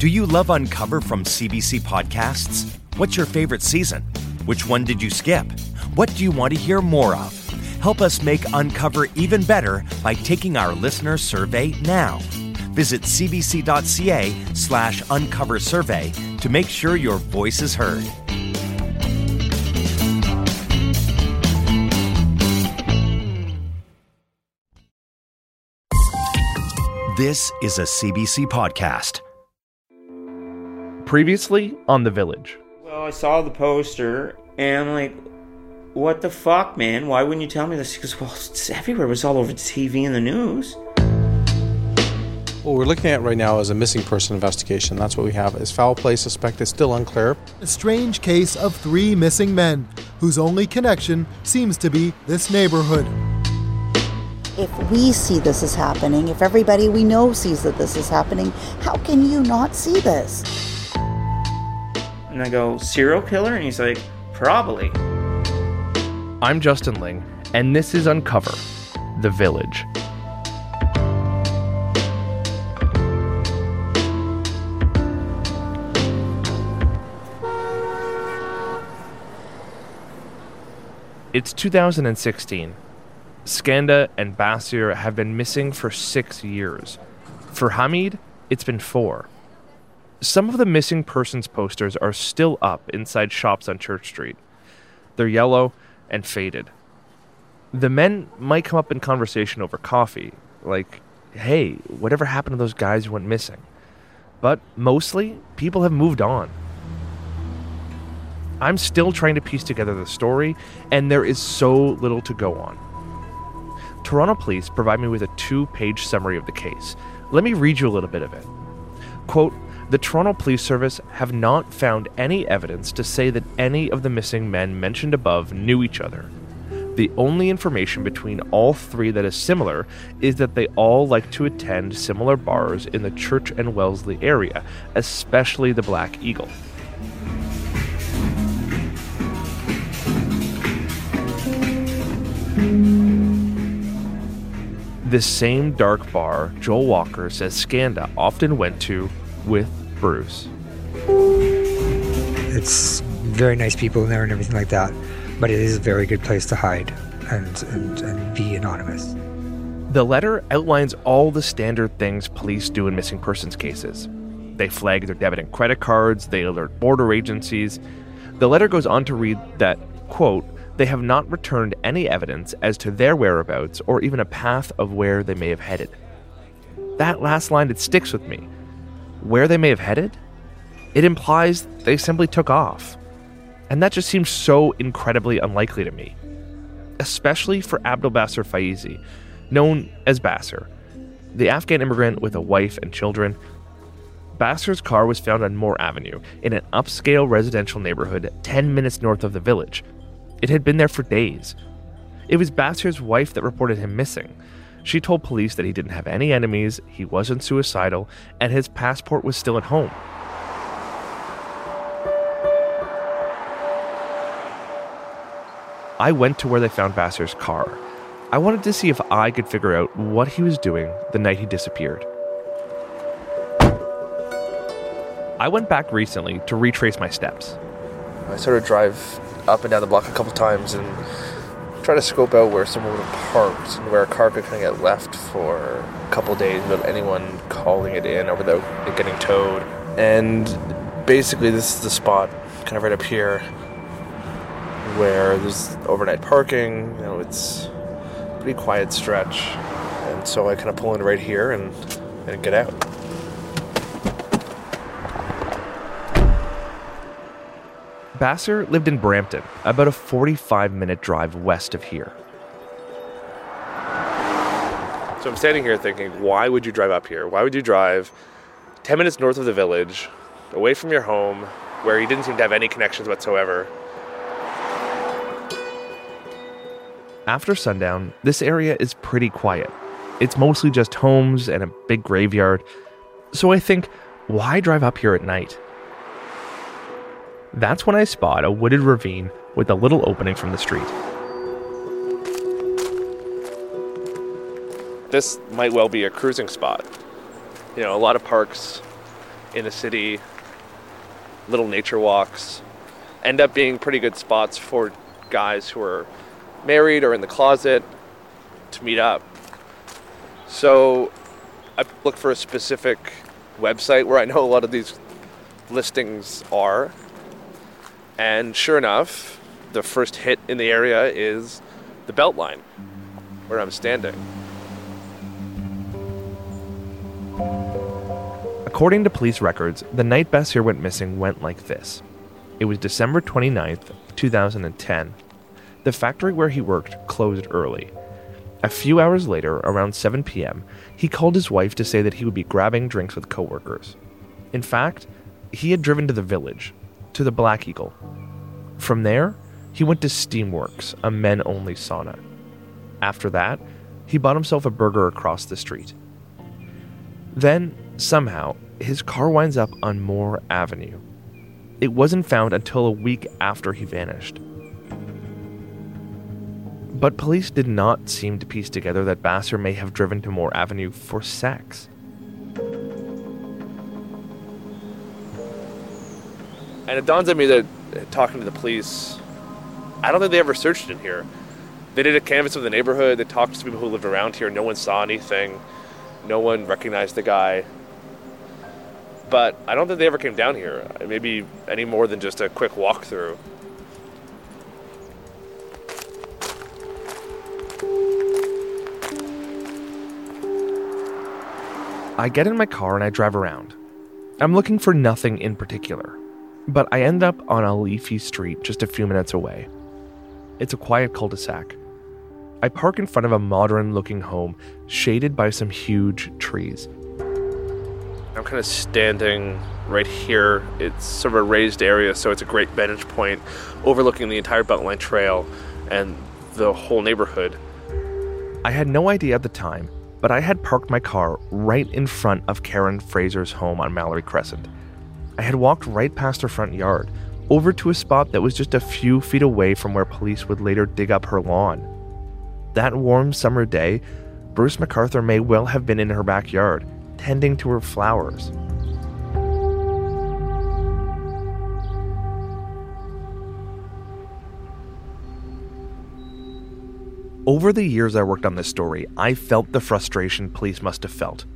Do you love Uncover from CBC Podcasts? What's your favorite season? Which one did you skip? What do you want to hear more of? Help us make Uncover even better by taking our listener survey now. Visit cbc.ca slash uncover survey to make sure your voice is heard. This is a CBC podcast. Previously on The Village. Well, I saw the poster and I'm like, what the fuck, man? Why wouldn't you tell me this? Because, well, it's everywhere. It was all over the TV and the news. What we're looking at right now is a missing person investigation. That's what we have. Is foul play suspected? Still unclear. A strange case of three missing men whose only connection seems to be this neighborhood. If we see this is happening, if everybody we know sees that this is happening, how can you not see this? And I go, serial killer? And he's like, probably. I'm Justin Ling, and this is Uncover The Village. It's 2016. Skanda and Basir have been missing for six years. For Hamid, it's been four. Some of the missing persons posters are still up inside shops on Church Street. They're yellow and faded. The men might come up in conversation over coffee, like, hey, whatever happened to those guys who went missing? But mostly, people have moved on. I'm still trying to piece together the story, and there is so little to go on. Toronto police provide me with a two page summary of the case. Let me read you a little bit of it. Quote The Toronto Police Service have not found any evidence to say that any of the missing men mentioned above knew each other. The only information between all three that is similar is that they all like to attend similar bars in the Church and Wellesley area, especially the Black Eagle. This same dark bar Joel Walker says Skanda often went to with Bruce. It's very nice people in there and everything like that, but it is a very good place to hide and, and, and be anonymous. The letter outlines all the standard things police do in missing persons cases. They flag their debit and credit cards, they alert border agencies. The letter goes on to read that, quote, they have not returned any evidence as to their whereabouts or even a path of where they may have headed. That last line, it sticks with me. Where they may have headed? It implies they simply took off. And that just seems so incredibly unlikely to me. Especially for Abdel Basir Faizi, known as Basir, the Afghan immigrant with a wife and children. Basir's car was found on Moore Avenue in an upscale residential neighborhood 10 minutes north of the village, it had been there for days. It was Basir's wife that reported him missing. She told police that he didn't have any enemies, he wasn't suicidal, and his passport was still at home. I went to where they found Basir's car. I wanted to see if I could figure out what he was doing the night he disappeared. I went back recently to retrace my steps. I sort of drive up and down the block a couple times and try to scope out where someone would have parked and where a car could kind of get left for a couple days without anyone calling it in or without it getting towed. And basically, this is the spot, kind of right up here, where there's overnight parking. You know, it's a pretty quiet stretch, and so I kind of pull in right here and, and get out. Basir lived in Brampton, about a 45 minute drive west of here. So I'm standing here thinking, why would you drive up here? Why would you drive 10 minutes north of the village, away from your home, where you didn't seem to have any connections whatsoever? After sundown, this area is pretty quiet. It's mostly just homes and a big graveyard. So I think, why drive up here at night? That's when I spot a wooded ravine with a little opening from the street. This might well be a cruising spot. You know, a lot of parks in the city, little nature walks, end up being pretty good spots for guys who are married or in the closet to meet up. So I look for a specific website where I know a lot of these listings are. And sure enough, the first hit in the area is the Beltline, where I'm standing. According to police records, the night Basir went missing went like this. It was December 29th, 2010. The factory where he worked closed early. A few hours later, around 7 p.m., he called his wife to say that he would be grabbing drinks with coworkers. In fact, he had driven to the village, to the Black Eagle. From there, he went to Steamworks, a men only sauna. After that, he bought himself a burger across the street. Then, somehow, his car winds up on Moore Avenue. It wasn't found until a week after he vanished. But police did not seem to piece together that Basir may have driven to Moore Avenue for sex. And it dawns on me that uh, talking to the police, I don't think they ever searched in here. They did a canvass of the neighborhood, they talked to people who lived around here, no one saw anything, no one recognized the guy. But I don't think they ever came down here, maybe any more than just a quick walkthrough. I get in my car and I drive around. I'm looking for nothing in particular, but I end up on a leafy street just a few minutes away. It's a quiet cul de sac. I park in front of a modern looking home shaded by some huge trees. I'm kind of standing right here. It's sort of a raised area, so it's a great vantage point overlooking the entire Beltline Trail and the whole neighborhood. I had no idea at the time but I had parked my car right in front of Karen Fraser's home on Mallory Crescent. I had walked right past her front yard, over to a spot that was just a few feet away from where police would later dig up her lawn. That warm summer day, Bruce McArthur may well have been in her backyard, tending to her flowers. Over the years I worked on this story, I felt the frustration police must have felt.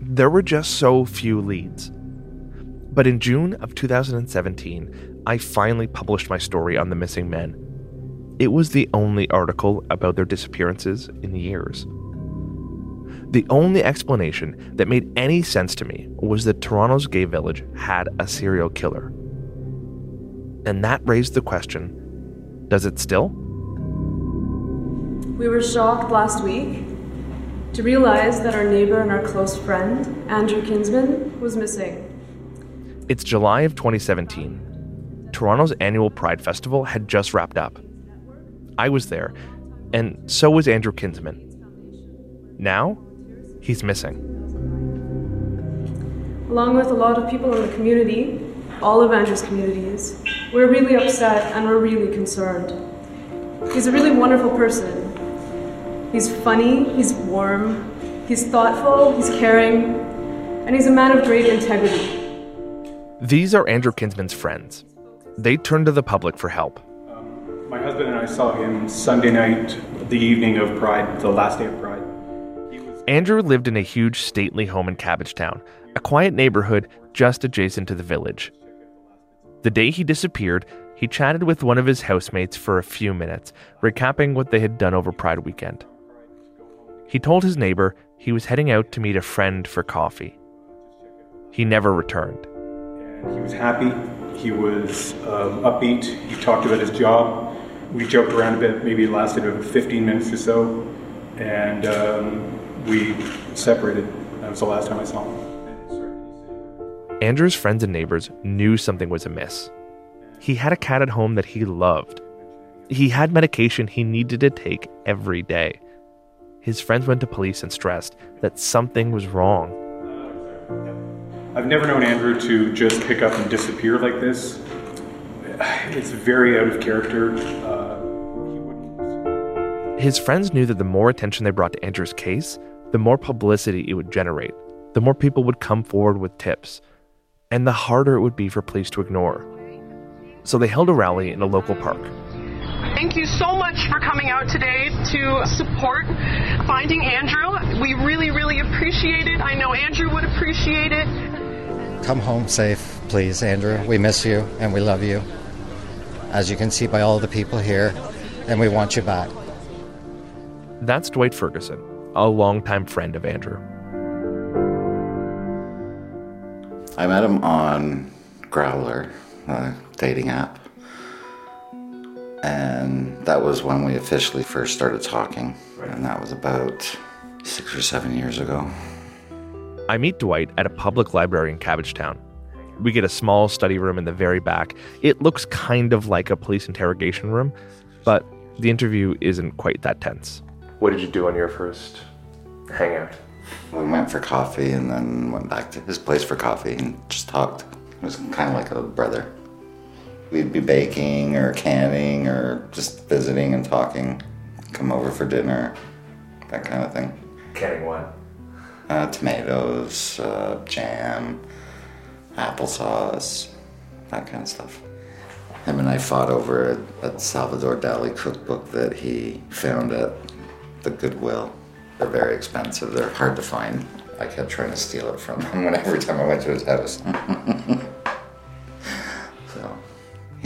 There were just so few leads. But in June of 2017, I finally published my story on the missing men. It was the only article about their disappearances in years. The only explanation that made any sense to me was that Toronto's gay village had a serial killer. And that raised the question does it still? We were shocked last week to realize that our neighbor and our close friend, Andrew Kinsman, was missing. It's July of 2017. Toronto's annual Pride Festival had just wrapped up. I was there, and so was Andrew Kinsman. Now, he's missing. Along with a lot of people in the community, all of Andrew's communities, we're really upset and we're really concerned. He's a really wonderful person, He's funny, he's warm, he's thoughtful, he's caring, and he's a man of great integrity. These are Andrew Kinsman's friends. They turned to the public for help. Um, my husband and I saw him Sunday night, the evening of Pride, the last day of Pride. Andrew lived in a huge stately home in Cabbagetown, a quiet neighborhood just adjacent to the village. The day he disappeared, he chatted with one of his housemates for a few minutes, recapping what they had done over Pride weekend. He told his neighbor he was heading out to meet a friend for coffee. He never returned. He was happy. He was um, upbeat. He talked about his job. We joked around a bit. Maybe it lasted about 15 minutes or so. And um, we separated. That was the last time I saw him. Andrew's friends and neighbors knew something was amiss. He had a cat at home that he loved. He had medication he needed to take every day his friends went to police and stressed that something was wrong. I've never known Andrew to just pick up and disappear like this. It's very out of character. Uh, his friends knew that the more attention they brought to Andrew's case, the more publicity it would generate, the more people would come forward with tips. and the harder it would be for police to ignore. So they held a rally in a local park. Thank you so much for coming out today to support finding Andrew. We really, really appreciate it. I know Andrew would appreciate it. Come home safe, please, Andrew. We miss you and we love you. As you can see by all the people here, and we want you back. That's Dwight Ferguson, a longtime friend of Andrew. I met him on Growlr, a dating app. And that was when we officially first started talking. And that was about six or seven years ago. I meet Dwight at a public library in Cabbagetown. We get a small study room in the very back. It looks kind of like a police interrogation room, but the interview isn't quite that tense. What did you do on your first hangout? We went for coffee and then went back to his place for coffee and just talked. It was kind of like a brother. We'd be baking or canning or just visiting and talking. Come over for dinner, that kind of thing. Canning what? Uh, tomatoes, uh, jam, applesauce, that kind of stuff. Him and I fought over a, a Salvador Dali cookbook that he found at the Goodwill. They're very expensive. They're hard to find. I kept trying to steal it from him every time I went to his house.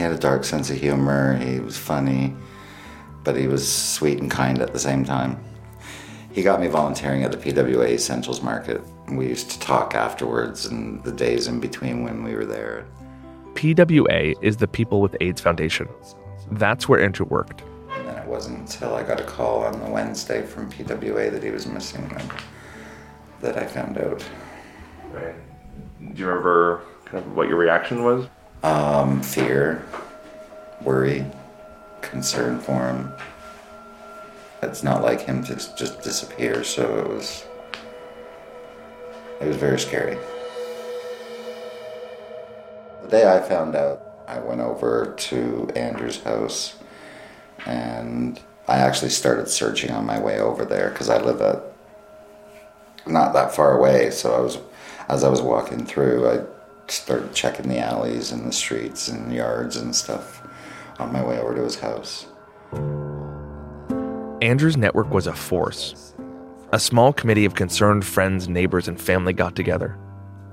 so he had a dark sense of humor. He was funny, but he was sweet and kind at the same time. He got me volunteering at the PWA Essentials Market. We used to talk afterwards and the days in between when we were there. PWA is the People with AIDS Foundation. That's where Andrew worked. And then it wasn't until I got a call on the Wednesday from PWA that he was missing that, that I found out. Right. Do you remember kind of what your reaction was? Um, fear, worry, concern for him. It's not like him to just disappear, so it was it was very scary. The day I found out, I went over to Andrew's house and I actually started searching on my way over there because I live at not that far away. So I was, as I was walking through, I started checking the alleys and the streets and yards and stuff on my way over to his house. Andrew's network was a force. A small committee of concerned friends, neighbors, and family got together.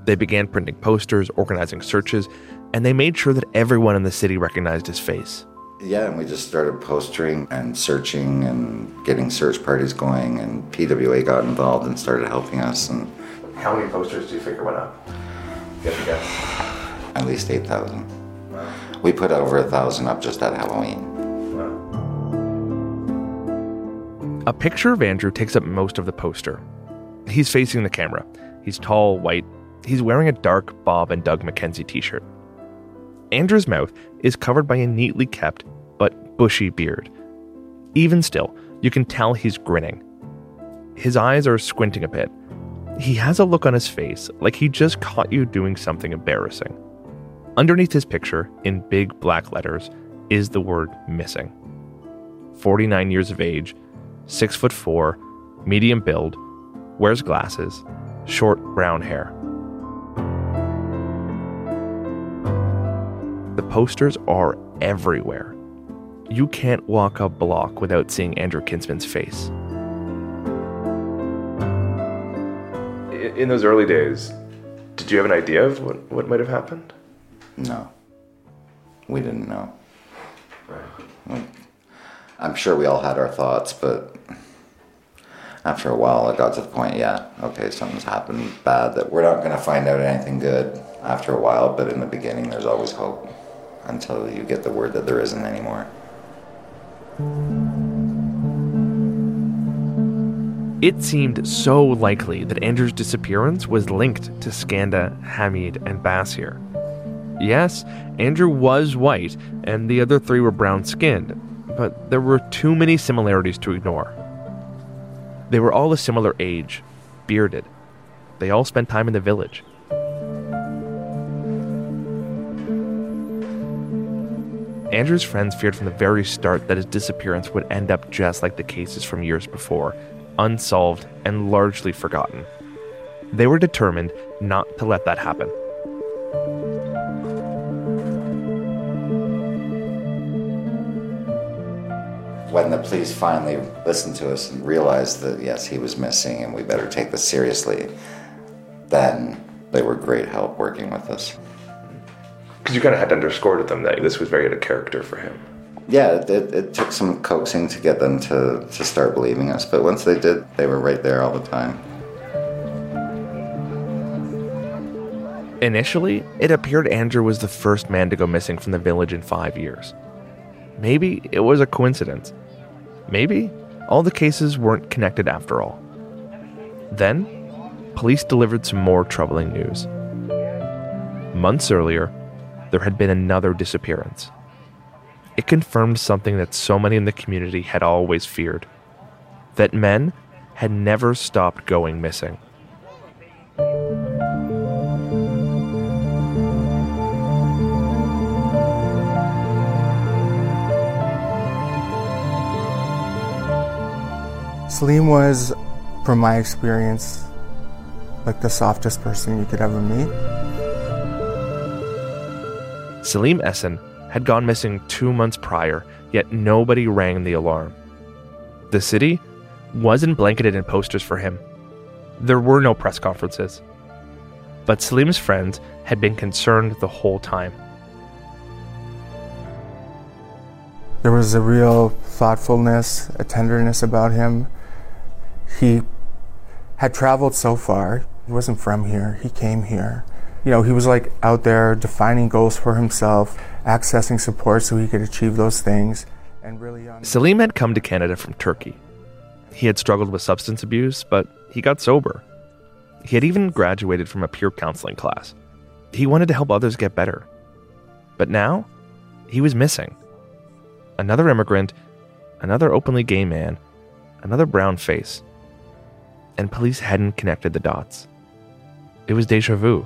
They began printing posters, organizing searches, and they made sure that everyone in the city recognized his face. Yeah, and we just started postering and searching and getting search parties going, and PWA got involved and started helping us. And how many posters do you figure went up? Get a guess. At least eight thousand. Wow. We put over a thousand up just at Halloween. A picture of Andrew takes up most of the poster. He's facing the camera. He's tall, white. He's wearing a dark Bob and Doug McKenzie t shirt. Andrew's mouth is covered by a neatly kept but bushy beard. Even still, you can tell he's grinning. His eyes are squinting a bit. He has a look on his face like he just caught you doing something embarrassing. Underneath his picture, in big black letters, is the word missing. 49 years of age, 6 foot 4, medium build, wears glasses, short brown hair. The posters are everywhere. You can't walk a block without seeing Andrew Kinsman's face. In those early days, did you have an idea of what, what might have happened? No. We didn't know. Right. I'm sure we all had our thoughts, but after a while it got to the point, yeah, okay, something's happened bad that we're not going to find out anything good after a while, but in the beginning there's always hope until you get the word that there isn't anymore. It seemed so likely that Andrew's disappearance was linked to Skanda, Hamid, and Basir. Yes, Andrew was white, and the other three were brown skinned, but there were too many similarities to ignore. They were all a similar age, bearded. They all spent time in the village. Andrew's friends feared from the very start that his disappearance would end up just like the cases from years before, unsolved, and largely forgotten. They were determined not to let that happen. When the police finally listened to us and realized that, yes, he was missing and we better take this seriously, then they were great help working with us. Because you kind of had to underscore to them that this was very out of character for him. Yeah, it, it, took some coaxing to get them to, to start believing us, but once they did, they were right there all the time. Initially, it appeared Andrew was the first man to go missing from the village in five years. Maybe it was a coincidence. Maybe all the cases weren't connected after all. Then, police delivered some more troubling news. Months earlier, there had been another disappearance. It confirmed something that so many in the community had always feared that men had never stopped going missing. Selim was, from my experience, like the softest person you could ever meet. Selim Esen had gone missing two months prior, yet nobody rang the alarm. The city wasn't blanketed in posters for him. There were no press conferences. But Selim's friends had been concerned the whole time. There was a real thoughtfulness, a tenderness about him. He had traveled so far. He wasn't from here. He came here. You know, he was like out there defining goals for himself, accessing support so he could achieve those things. And really, on- Selim had come to Canada from Turkey. He had struggled with substance abuse, but he got sober. He had even graduated from a peer counseling class. He wanted to help others get better. But now, he was missing. Another immigrant, another openly gay man, another brown face. And police hadn't connected the dots. It was deja vu.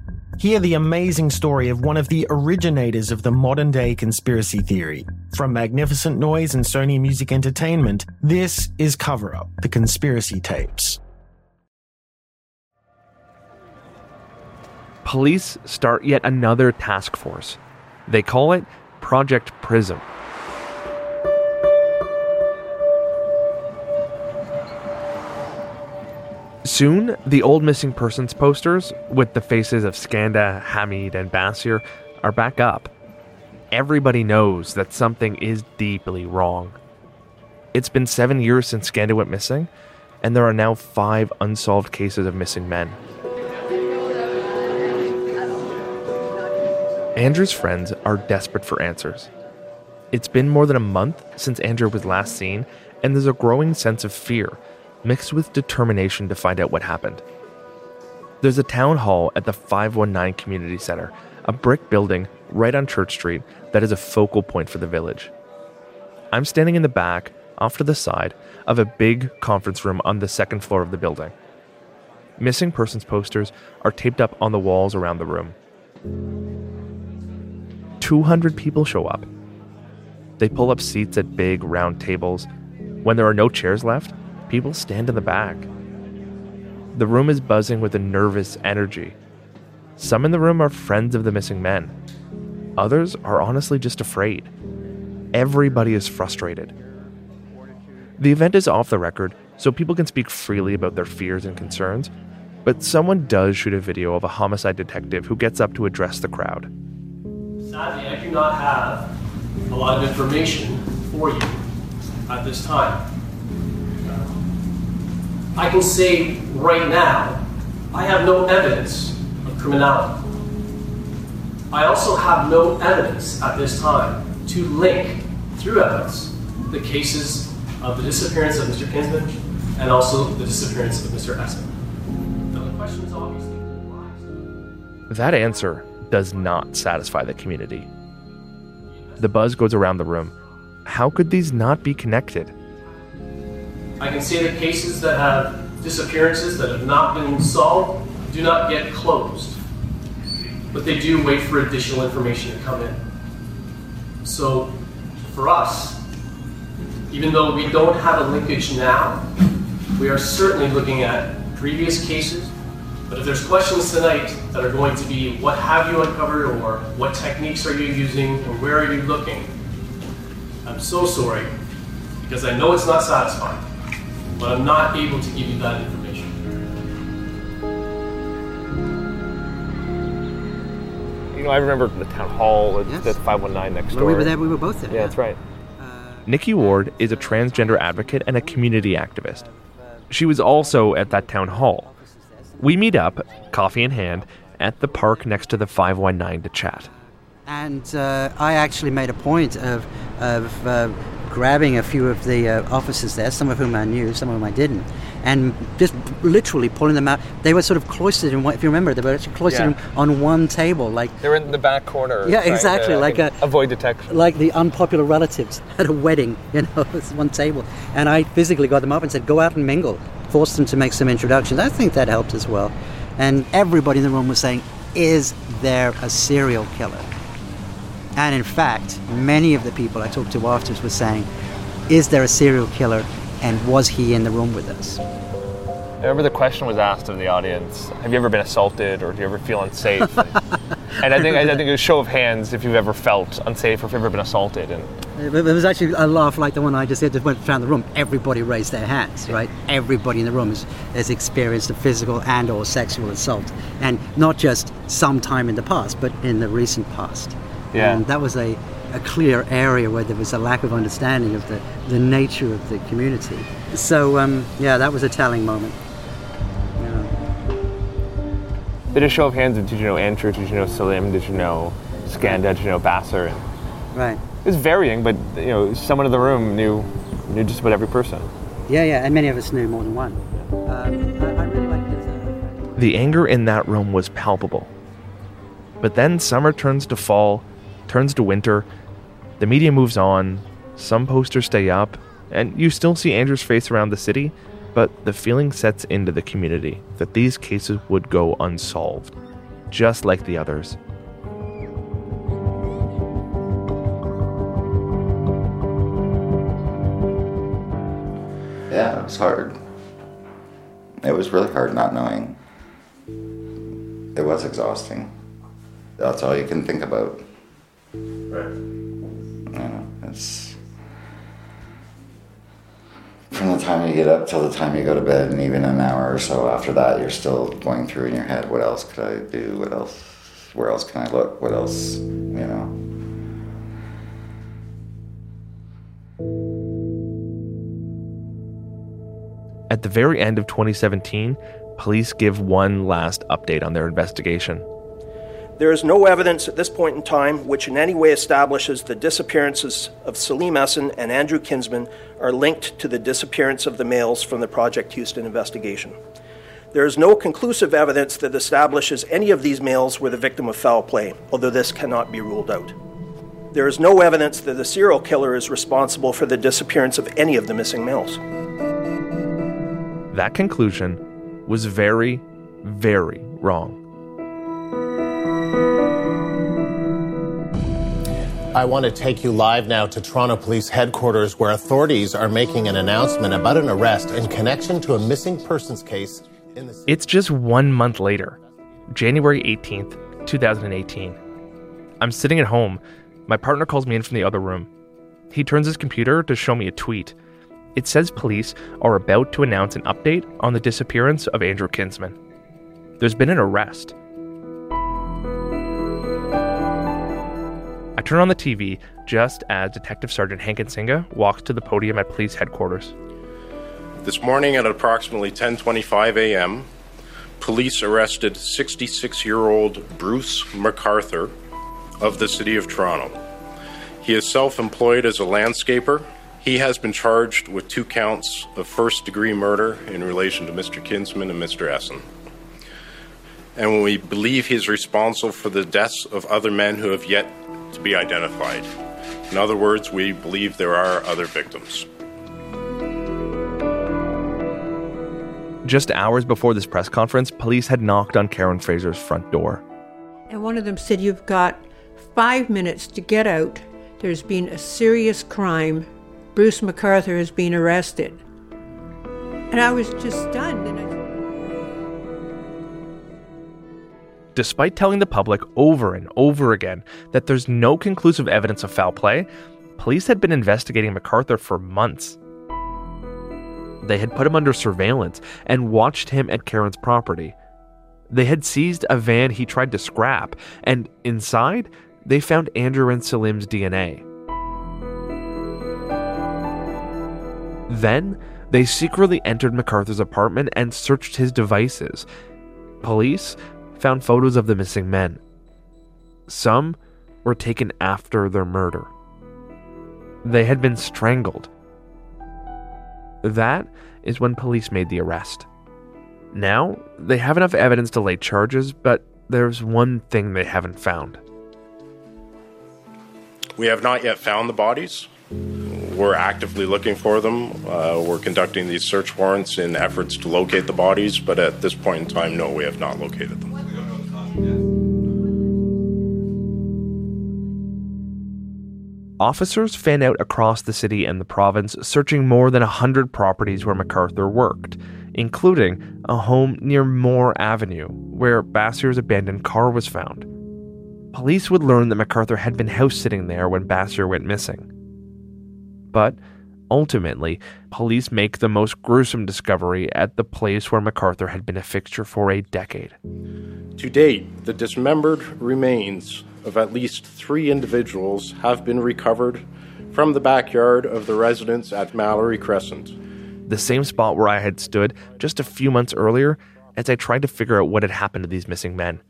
Hear the amazing story of one of the originators of the modern day conspiracy theory. From Magnificent Noise and Sony Music Entertainment, this is Cover Up, the conspiracy tapes. Police start yet another task force. They call it Project Prism. Soon, the old missing persons posters with the faces of Skanda, Hamid, and Basir are back up. Everybody knows that something is deeply wrong. It's been seven years since Skanda went missing, and there are now five unsolved cases of missing men. Andrew's friends are desperate for answers. It's been more than a month since Andrew was last seen, and there's a growing sense of fear mixed with determination to find out what happened. There's a town hall at the 519 Community Center, a brick building right on Church Street that is a focal point for the village. I'm standing in the back, off to the side, of a big conference room on the second floor of the building. Missing persons posters are taped up on the walls around the room. 200 people show up. They pull up seats at big round tables. When there are no chairs left, people stand in the back. The room is buzzing with a nervous energy. Some in the room are friends of the missing men. Others are honestly just afraid. Everybody is frustrated. The event is off the record, so people can speak freely about their fears and concerns, but someone does shoot a video of a homicide detective who gets up to address the crowd. Sadly, I do not have a lot of information for you at this time. I can say right now, I have no evidence of criminality. I also have no evidence at this time to link, through evidence, the cases of the disappearance of Mr. Kinsman and also the disappearance of Mr. Esen. Now, the question is obviously That answer does not satisfy the community. The buzz goes around the room. How could these not be connected? I can say that cases that have disappearances that have not been solved do not get closed, but they do wait for additional information to come in. So, for us, even though we don't have a linkage now, we are certainly looking at previous cases. But if there's questions tonight that are going to be what have you uncovered or what techniques are you using or where are you looking, I'm so sorry because I know it's not satisfying, but I'm not able to give you that information. You know, I remember the town hall at Yes. the 519 next Well, door. we were there. We were both there. Yeah, that's right. Nikki Ward is a transgender advocate and a community activist. She was also at that town hall. We meet up, coffee in hand, at the park next to the 519 to chat. And uh, I actually made a point of, of uh, grabbing a few of the uh, officers there, some of whom I knew, some of whom I didn't, and just literally pulling them out. They were sort of cloistered in one, if you remember, they were actually cloistered Yeah. on one table, like They were in the back corner. Yeah, exactly, to, like a- avoid detection. like the unpopular relatives at a wedding, you know, it's one table. And I physically got them up and said, go out and mingle, forced them to make some introductions. I think that helped as well. And everybody in the room was saying, is there a serial killer? And in fact, many of the people I talked to afterwards were saying, is there a serial killer and was he in the room with us? I remember the question was asked of the audience: Have you ever been assaulted, or do you ever feel unsafe? and I think I think it was a show of hands if you've ever felt unsafe or if you've ever been assaulted. And There was actually a laugh like the one I just did that went around the room. Everybody raised their hands, right? Everybody in the room has, has experienced a physical and or sexual assault. And not just sometime in the past, but in the recent past. Yeah. And that was a, a clear area where there was a lack of understanding of the, the nature of the community. So, um, yeah, that was a telling moment. Yeah. did a show of hands. Did you know Andrew? Did you know Selim? Did you know Skanda? Did you know Basir? And Right. it was varying, but you know, someone in the room knew knew just about every person. Yeah, yeah, and many of us knew more than one. Um, I, I really like this. The anger in that room was palpable. But then summer turns to fall, turns to winter. The media moves on. Some posters stay up, and you still see Andrew's face around the city, but the feeling sets into the community that these cases would go unsolved, just like the others. Yeah, it was hard. It was really hard not knowing. It was exhausting. That's all you can think about. Right. Know, it's from the time you get up till the time you go to bed, and even an hour or so after that, you're still going through in your head, what else could I do? What else? Where else can I look? What else? You know. At the very end of 2017, police give one last update on their investigation. There is no evidence at this point in time which in any way establishes the disappearances of Selim Esen and Andrew Kinsman are linked to the disappearance of the males from the Project Houston investigation. There is no conclusive evidence that establishes any of these males were the victim of foul play, although this cannot be ruled out. There is no evidence that the serial killer is responsible for the disappearance of any of the missing males. That conclusion was very, very wrong. I want to take you live now to Toronto Police Headquarters, where authorities are making an announcement about an arrest in connection to a missing persons case the It's just one month later, January 18th, 2018. I'm sitting at home. My partner calls me in from the other room. He turns his computer to show me a tweet. It says police are about to announce an update on the disappearance of Andrew Kinsman. There's been an arrest. I turn on the TV just as Detective Sergeant Hank Idsinga walks to the podium at police headquarters. This morning at approximately 10:25 a.m., police arrested 66-year-old Bruce McArthur of the City of Toronto. He is self-employed as a landscaper. He has been charged with two counts of first-degree murder in relation to Mr. Kinsman and Mr. Esen. And we believe he is responsible for the deaths of other men who have yet to be identified. In other words, we believe there are other victims. Just hours before this press conference, police had knocked on Karen Fraser's front door. And one of them said, You've got five minutes to get out. There's been a serious crime. Bruce McArthur has been arrested. And I was just stunned. Despite telling the public over and over again that there's no conclusive evidence of foul play, police had been investigating McArthur for months. They had put him under surveillance and watched him at Karen's property. They had seized a van he tried to scrap, and inside, they found Andrew and Selim's DNA. Then, they secretly entered McArthur's apartment and searched his devices. Police found photos of the missing men. Some were taken after their murder. They had been strangled. That is when police made the arrest. Now, they have enough evidence to lay charges, but there's one thing they haven't found. We have not yet found the bodies. We're actively looking for them. Uh, we're conducting these search warrants in efforts to locate the bodies, but at this point in time, no, we have not located them. Officers fan out across the city and the province, searching more than 100 properties where McArthur worked, including a home near Moore Avenue, where Basir's abandoned car was found. Police would learn that McArthur had been house sitting there when Bassier went missing. But ultimately, police make the most gruesome discovery at the place where McArthur had been a fixture for a decade. To date, the dismembered remains of at least three individuals have been recovered from the backyard of the residence at Mallory Crescent. The same spot where I had stood just a few months earlier as I tried to figure out what had happened to these missing men.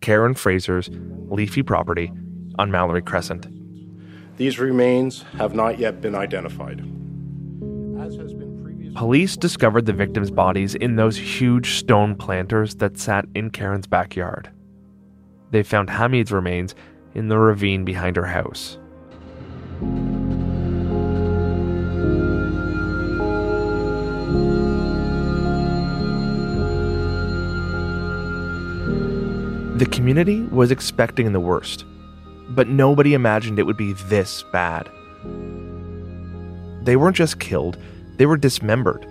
Karen Fraser's leafy property on Mallory Crescent. These remains have not yet been identified. Police discovered the victims' bodies in those huge stone planters that sat in Karen's backyard. They found Hamid's remains in the ravine behind her house. The community was expecting the worst, but nobody imagined it would be this bad. They weren't just killed, they were dismembered,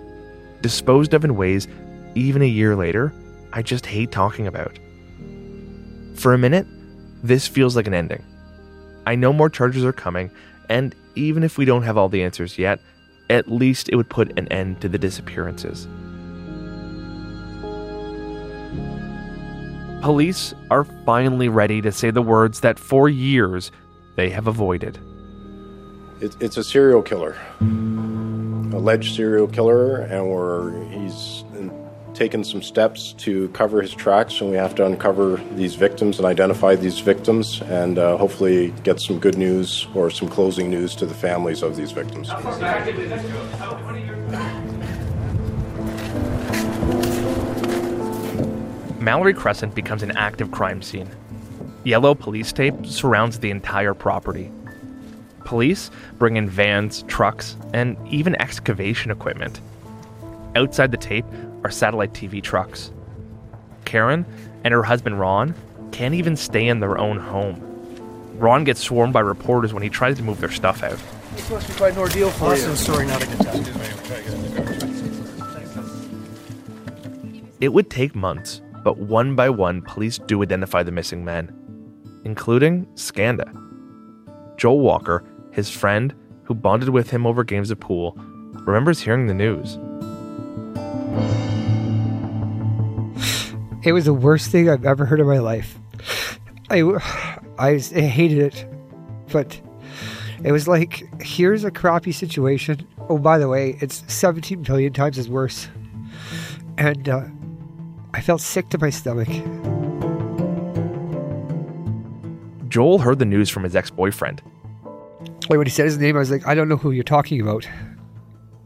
disposed of in ways, even a year later, I just hate talking about. For a minute, this feels like an ending. I know more charges are coming, and even if we don't have all the answers yet, at least it would put an end to the disappearances. Police are finally ready to say the words that for years they have avoided. It, it's a serial killer, alleged serial killer, and we're he's taken some steps to cover his tracks, and we have to uncover these victims and identify these victims, and uh, hopefully get some good news or some closing news to the families of these victims. Mallory Crescent becomes an active crime scene. Yellow police tape surrounds the entire property. Police bring in vans, trucks, and even excavation equipment. Outside the tape are satellite TV trucks. Karen and her husband Ron can't even stay in their own home. Ron gets swarmed by reporters when he tries to move their stuff out. This must be quite an ordeal for Awesome you. story, not a good time. It would take months, but one by one, police do identify the missing men, including Skanda. Joel Walker, his friend who bonded with him over games of pool, remembers hearing the news. It was the worst thing I've ever heard in my life. I, I, I hated it, but it was like, here's a crappy situation. Oh, by the way, it's 17 billion times as worse. And uh, I felt sick to my stomach. Joel heard the news from his ex boyfriend. Like when he said his name, I was like, I don't know who you're talking about.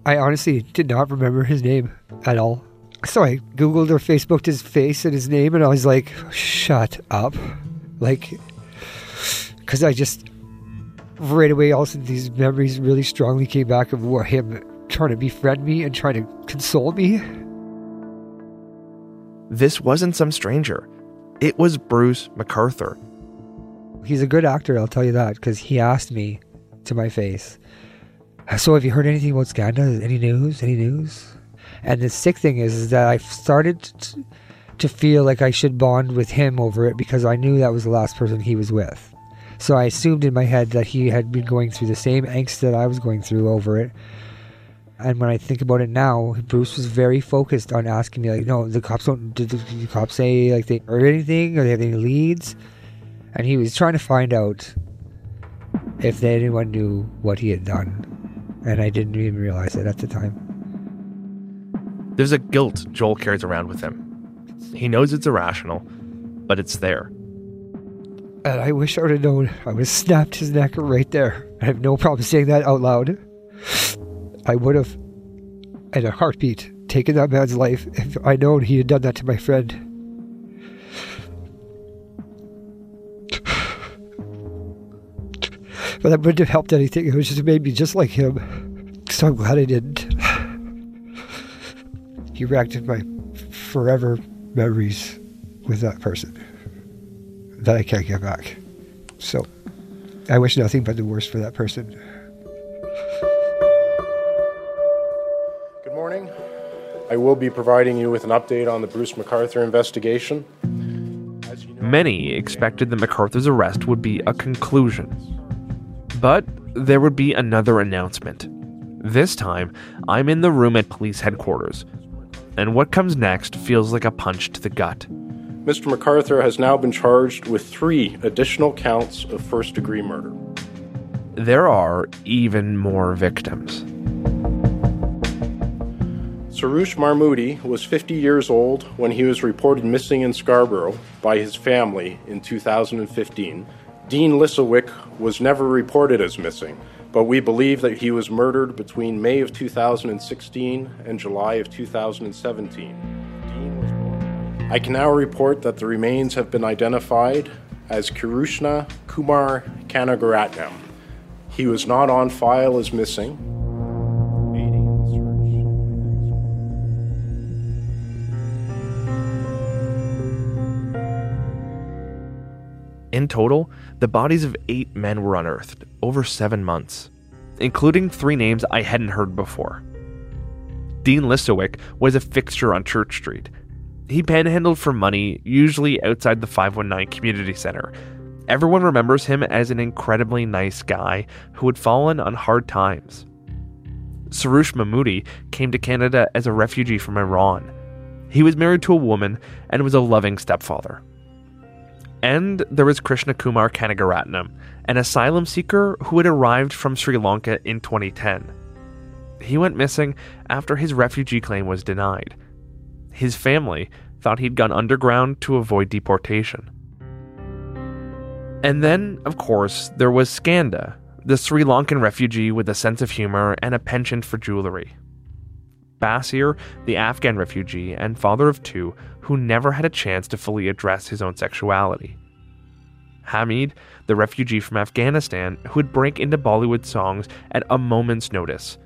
I honestly did not remember his name at all. So I Googled or Facebooked his face and his name, and I was like, shut up. Like, because I just, right away, also these memories really strongly came back of him trying to befriend me and trying to console me. This wasn't some stranger. It was Bruce McArthur. He's a good actor, I'll tell you that, because he asked me to my face, So have you heard anything about Skanda? Any news? Any news? And the sick thing is, is that I started to, to feel like I should bond with him over it because I knew that was the last person he was with. So I assumed in my head that he had been going through the same angst that I was going through over it. And when I think about it now, Bruce was very focused on asking me, like, no, the cops don't, did the, the cops say, like, they heard anything or they have any leads? And he was trying to find out if anyone knew what he had done. And I didn't even realize it at the time. There's a guilt Joel carries around with him. He knows it's irrational, but it's there. And I wish I would have known. I would have snapped his neck right there. I have no problem saying that out loud. I would have, in a heartbeat, taken that man's life if I known he had done that to my friend. But that wouldn't have helped anything. It would just made me just like him. So I'm glad I didn't. He racked my forever memories with that person that I can't get back. So I wish nothing but the worst for that person. I will be providing you with an update on the Bruce McArthur investigation. Many expected that McArthur's arrest would be a conclusion. But there would be another announcement. This time, I'm in the room at police headquarters, and what comes next feels like a punch to the gut. Mr. McArthur has now been charged with three additional counts of first degree murder. There are even more victims. Soroush Mahmudi was 50 years old when he was reported missing in Scarborough by his family in 2015. Dean Lisowick was never reported as missing, but we believe that he was murdered between May of 2016 and July of 2017. I can now report that the remains have been identified as Kirushna Kumar Kanagaratnam. He was not on file as missing. In total, the bodies of eight men were unearthed over seven months, including three names I hadn't heard before. Dean Lisowick was a fixture on Church Street. He panhandled for money, usually outside the 519 Community Center. Everyone remembers him as an incredibly nice guy who had fallen on hard times. Soroush Mahmudi came to Canada as a refugee from Iran. He was married to a woman and was a loving stepfather. And there was Krishna Kumar Kanagaratnam, an asylum seeker who had arrived from Sri Lanka in 2010. He went missing after his refugee claim was denied. His family thought he'd gone underground to avoid deportation. And then, of course, there was Skanda, the Sri Lankan refugee with a sense of humor and a penchant for jewelry. Basir, the Afghan refugee and father of two, who never had a chance to fully address his own sexuality. Hamid, the refugee from Afghanistan who would break into Bollywood songs at a moment's notice.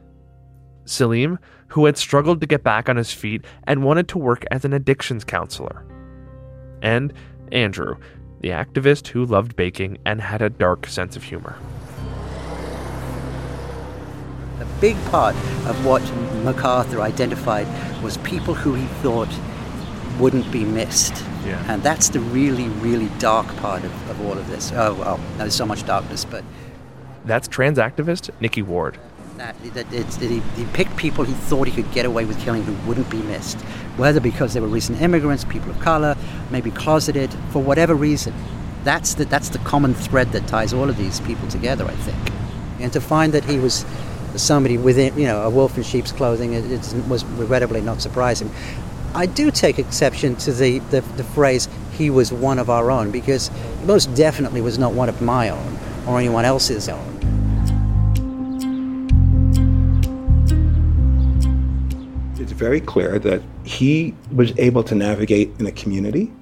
Selim, who had struggled to get back on his feet and wanted to work as an addictions counselor. And Andrew, the activist who loved baking and had a dark sense of humor. A big part of what McArthur identified was people who he thought wouldn't be missed. Yeah. And that's the really, really dark part of, of all of this. Oh, well, there's so much darkness, but That's trans activist Nikki Ward. that, that, he, he picked people he thought he could get away with killing who wouldn't be missed. Whether because they were recent immigrants, people of color, maybe closeted, for whatever reason. That's the, that's the common thread that ties all of these people together, I think. And to find that he was somebody within, you know, a wolf in sheep's clothing, it, it was regrettably not surprising. I do take exception to the, the, the phrase, he was one of our own, because he most definitely was not one of my own or anyone else's own. It's very clear that he was able to navigate in a community.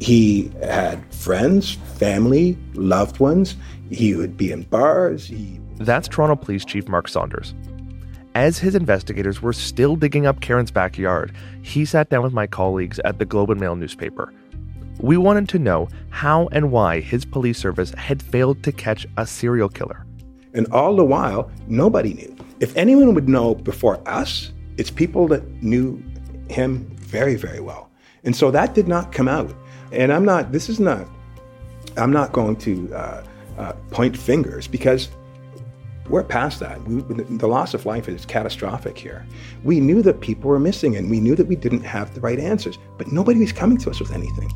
He had friends, family, loved ones. He would be in bars. He That's Toronto Police Chief Mark Saunders. As his investigators were still digging up Karen's backyard, he sat down with my colleagues at the Globe and Mail newspaper. We wanted to know how and why his police service had failed to catch a serial killer. And all the while, nobody knew. If anyone would know before us, it's people that knew him very, very well. And so that did not come out. And I'm not, this is not, I'm not going to uh, uh, point fingers because we're past that. We, the loss of life is catastrophic here. We knew that people were missing and we knew that we didn't have the right answers, but nobody was coming to us with anything.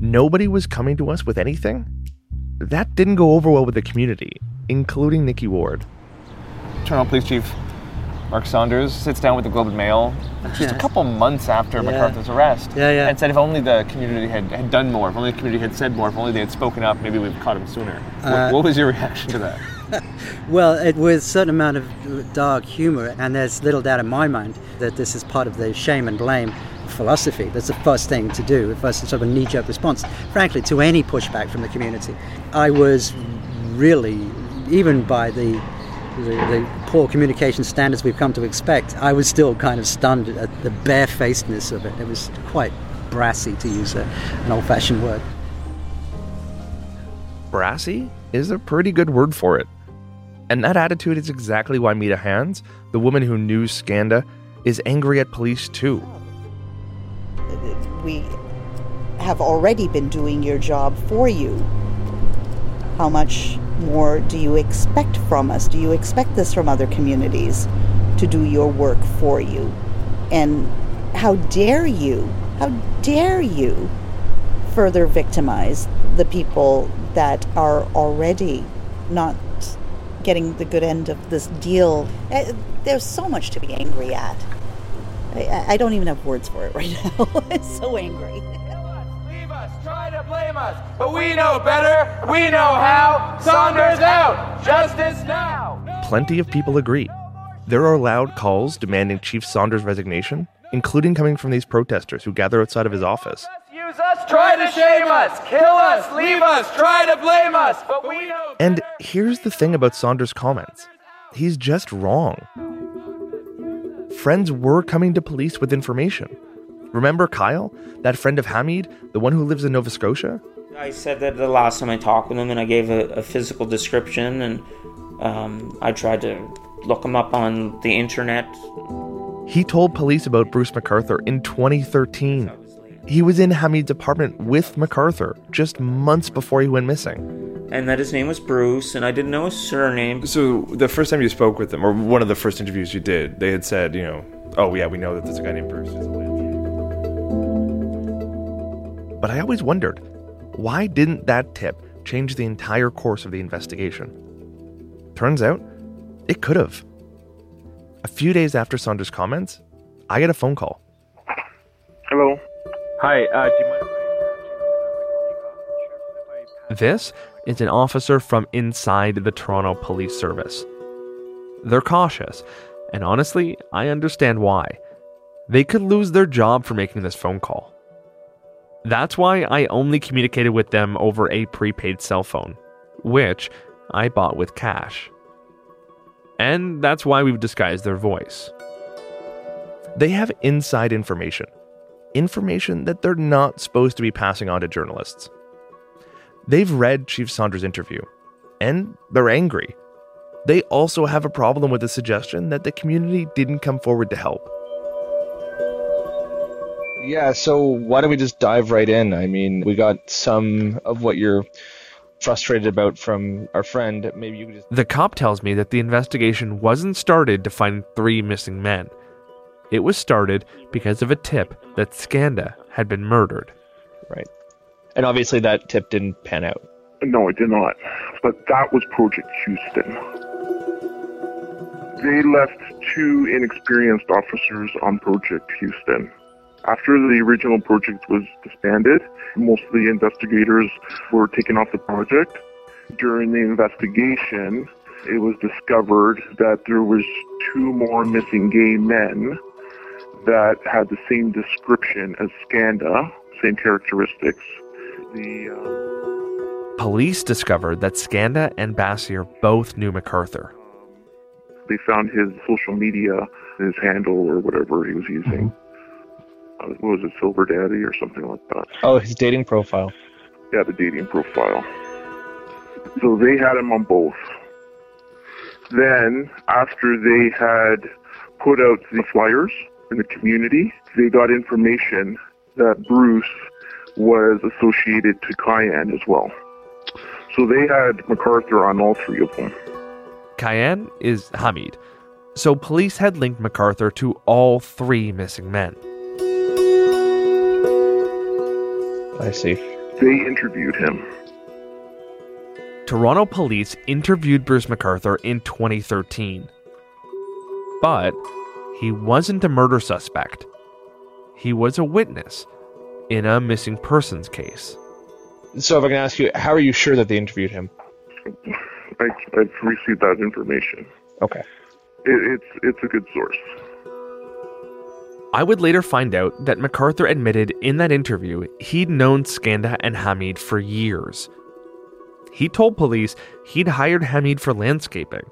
Nobody was coming to us with anything? That didn't go over well with the community, including Nikki Ward. Toronto Police Chief Mark Saunders sits down with the Globe and Mail just a couple months after Yeah. McArthur's arrest Yeah, yeah. and said if only the community had, had done more, if only the community had said more, if only they had spoken up, maybe we've caught him sooner. What- Uh, what, was your reaction to that? Well, it was a certain amount of dark humor, and there's little doubt in my mind that this is part of the shame and blame philosophy. That's the first thing to do, the first sort of knee jerk response, frankly, to any pushback from the community. I was really, even by the, the, the poor communication standards we've come to expect, I was still kind of stunned at the barefacedness of it. It was quite brassy, to use a, an old fashioned word. Brassy is a pretty good word for it. And that attitude is exactly why Mita Hands, the woman who knew Skanda, is angry at police too. we have already been doing your job for you. How much more do you expect from us? Do you expect this from other communities to do your work for you? And how dare you, how dare you further victimize the people that are already not getting the good end of this deal? Eh, There's so much to be angry at. I, I don't even have words for it right now. I'm so angry. Us, but we know better. We know how. Saunders out. Justice now. Plenty of people agree. There are loud calls demanding Chief Saunders' resignation, including coming from these protesters who gather outside of his office. Use us. Try to shame us. Kill us. Leave us. Try to blame us, but we know. And here's the thing about Saunders' comments he's just wrong. Friends were coming to police with information. Remember Kyle, that friend of Hamid, the one who lives in Nova Scotia? I said that the last time I talked with him, and I gave a, a physical description, and um, I tried to look him up on the internet. He told police about Bruce McArthur in 2013. He was in Hamid's apartment with McArthur just months before he went missing. And that his name was Bruce, and I didn't know his surname. So the first time you spoke with them, or one of the first interviews you did, they had said, you know, oh yeah, we know that there's a guy named Bruce. But I always wondered, why didn't that tip change the entire course of the investigation? Turns out, it could have. A few days after Saunders' comments, I get a phone call. Hello. Hi, uh, do you mind This is an officer from inside the Toronto Police Service. They're cautious, and honestly, I understand why. They could lose their job for making this phone call. That's why I only communicated with them over a prepaid cell phone, which I bought with cash. And that's why we've disguised their voice. They have inside information, information that they're not supposed to be passing on to journalists. They've read Chief Saunders' interview, and they're angry. They also have a problem with the suggestion that the community didn't come forward to help. Yeah, so why don't we just dive right in? I mean, we got some of what you're frustrated about from our friend. Maybe you could just. The cop tells me that the investigation wasn't started to find three missing men. It was started because of a tip that Skanda had been murdered. Right. And obviously that tip didn't pan out. No, it did not. But that was Project Houston. They left two inexperienced officers on Project Houston. After the original project was disbanded, most of the investigators were taken off the project. During the investigation, it was discovered that there was two more missing gay men that had the same description as Skanda, same characteristics. The uh, Police discovered that Skanda and Basir both knew McArthur. They found his social media, his handle or whatever he was using. Uh, what was it, Silver Daddy or something like that? Oh, his dating profile. Yeah, the dating profile. So they had him on both. Then, after they had put out the flyers in the community, they got information that Bruce was associated to Kayhan as well. So they had McArthur on all three of them. Kayhan is Hamid. So police had linked McArthur to all three missing men. I see. They interviewed him. Toronto police interviewed Bruce McArthur in 2013. But he wasn't a murder suspect. He was a witness in a missing persons case. So, if I can ask you, how are you sure that they interviewed him? I, I've received that information. Okay. It, it's it's a good source. I would later find out that McArthur admitted in that interview he'd known Skanda and Hamid for years. He told police he'd hired Hamid for landscaping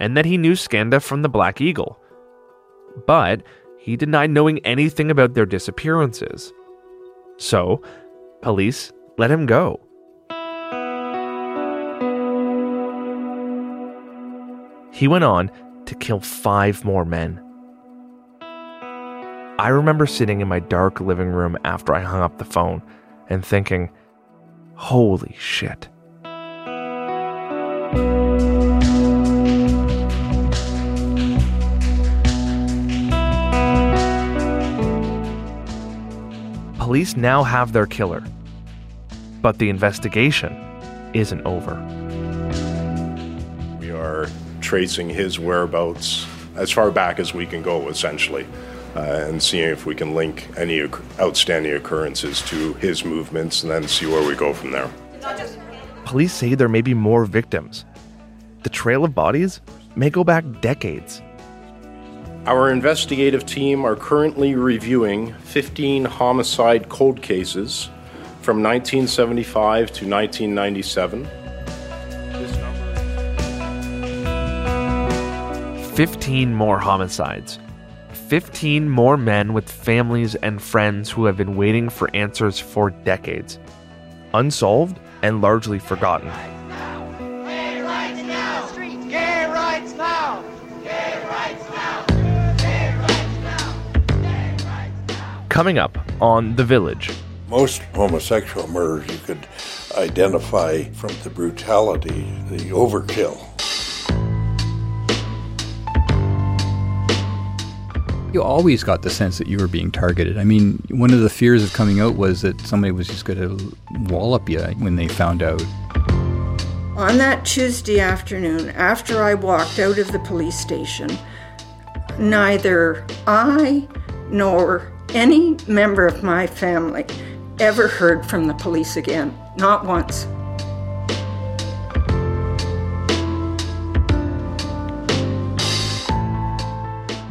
and that he knew Skanda from the Black Eagle. But he denied knowing anything about their disappearances. So, police let him go. He went on to kill five more men. I remember sitting in my dark living room after I hung up the phone and thinking, holy shit. Police now have their killer, but the investigation isn't over. We are tracing his whereabouts as far back as we can go, essentially, uh, and seeing if we can link any outstanding occurrences to his movements and then see where we go from there. Police say there may be more victims. The trail of bodies may go back decades. Our investigative team are currently reviewing 15 homicide cold cases from 1975 to 1997. 15 more homicides. 15 more men with families and friends who have been waiting for answers for decades. Unsolved and largely forgotten. Coming up on The Village. Most homosexual murders you could identify from the brutality, the overkill. You always got the sense that you were being targeted. I mean, one of the fears of coming out was that somebody was just going to wallop you when they found out. On that Tuesday afternoon, after I walked out of the police station, neither I nor any member of my family ever heard from the police again. Not once.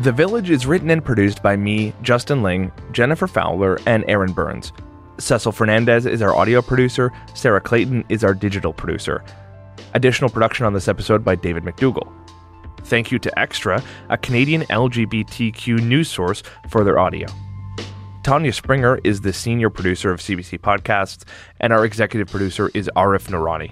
The Village is written and produced by me, Justin Ling, Jennifer Fowler, and Aaron Burns. Cecil Fernandez is our audio producer, Sarah Clayton is our digital producer. Additional production on this episode by David McDougall. Thank you to Xtra, a Canadian LGBTQ news source, for their audio. Tanya Springer is the senior producer of CBC Podcasts, and our executive producer is Arif Noorani.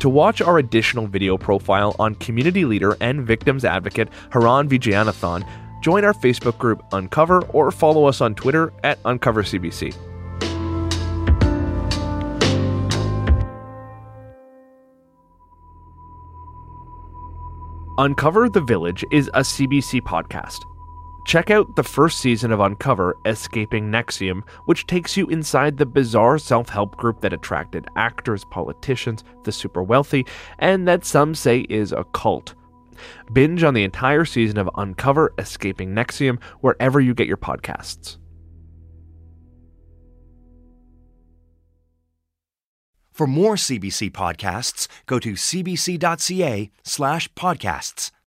To watch our additional video profile on community leader and victims advocate Haran Vijayanathan, join our Facebook group Uncover or follow us on Twitter at UncoverCBC. Uncover the Village is a CBC podcast. Check out the first season of Uncover Escaping NXIVM, which takes you inside the bizarre self help group that attracted actors, politicians, the super wealthy, and that some say is a cult. Binge on the entire season of Uncover Escaping NXIVM, wherever you get your podcasts. For more CBC podcasts, go to cbc.ca slash podcasts.